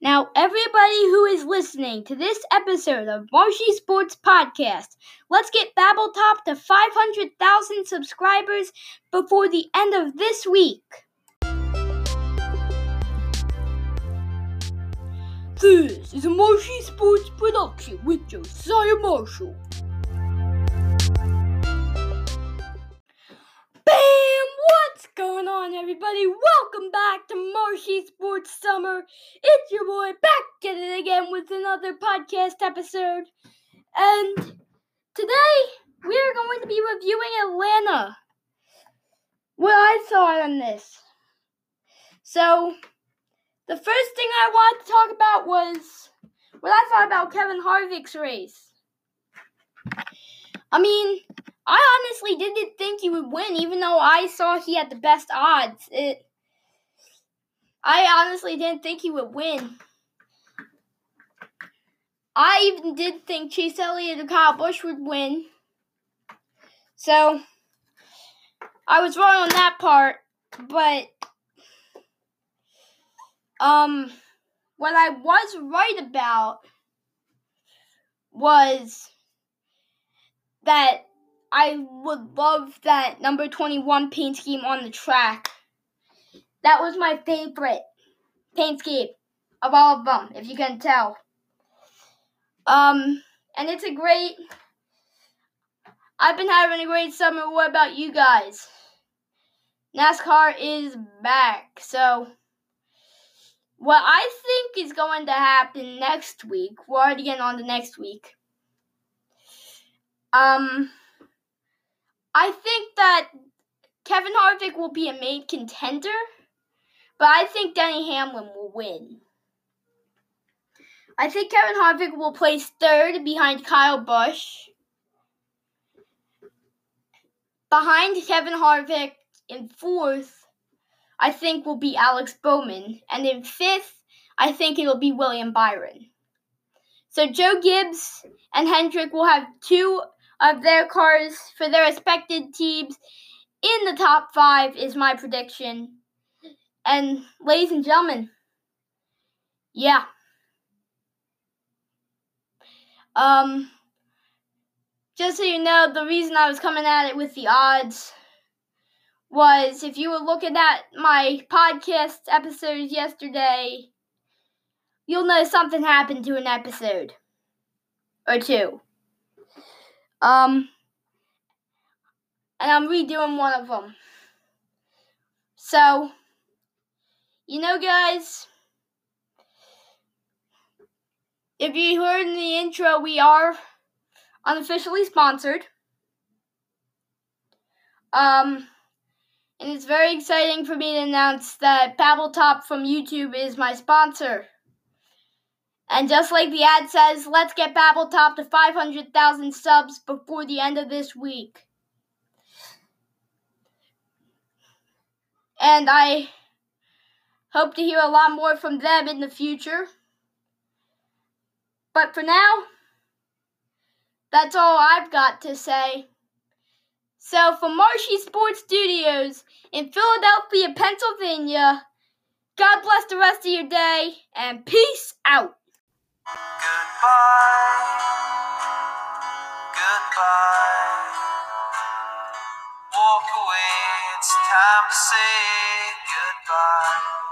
Now, everybody who is listening to this episode of Marshy Sports Podcast, let's get Babbletop to 500,000 subscribers before the end of this week. This is a Marshy Sports production with Josiah Marshall. Everybody? Welcome back to Marshy Sports Summer. It's your boy back at it again with another podcast episode. And today we are going to be reviewing Atlanta. What I thought on this. So, the first thing I wanted to talk about was what I thought about Kevin Harvick's race. I mean, I honestly didn't think he would win, even though I saw he had the best odds. It, I honestly didn't think he would win. I even did think Chase Elliott and Kyle Busch would win. So, I was wrong on that part, but um, what I was right about was that I would love that number 21 paint scheme on the track. That was my favorite paint scheme of all of them, if you can tell. Um, and it's a great. I've been having a great summer. What about you guys? NASCAR is back, so what I think is going to happen next week, we're already getting on the next week. Um, I think that Kevin Harvick will be a main contender, but I think Denny Hamlin will win. I think Kevin Harvick will place third behind Kyle Busch. Behind Kevin Harvick in fourth I think will be Alex Bowman. And in fifth, I think it'll be William Byron. So Joe Gibbs and Hendrick will have two of their cars for their respected teams in the top five, is my prediction. And ladies and gentlemen, yeah. Um, just so you know, the reason I was coming at it with the odds was if you were looking at my podcast episodes yesterday, you'll know something happened to an episode or two. Um, and I'm redoing one of them. So, you know, guys, if you heard in the intro, we are unofficially sponsored. Um, and it's very exciting for me to announce that Babbletop from YouTube is my sponsor. And just like the ad says, let's get Babbletop to 500,000 subs before the end of this week. And I hope to hear a lot more from them in the future. But for now, that's all I've got to say. So, from Marshy Sports Studios in Philadelphia, Pennsylvania, God bless the rest of your day and peace out. Goodbye. Goodbye. Walk away, it's time to say goodbye.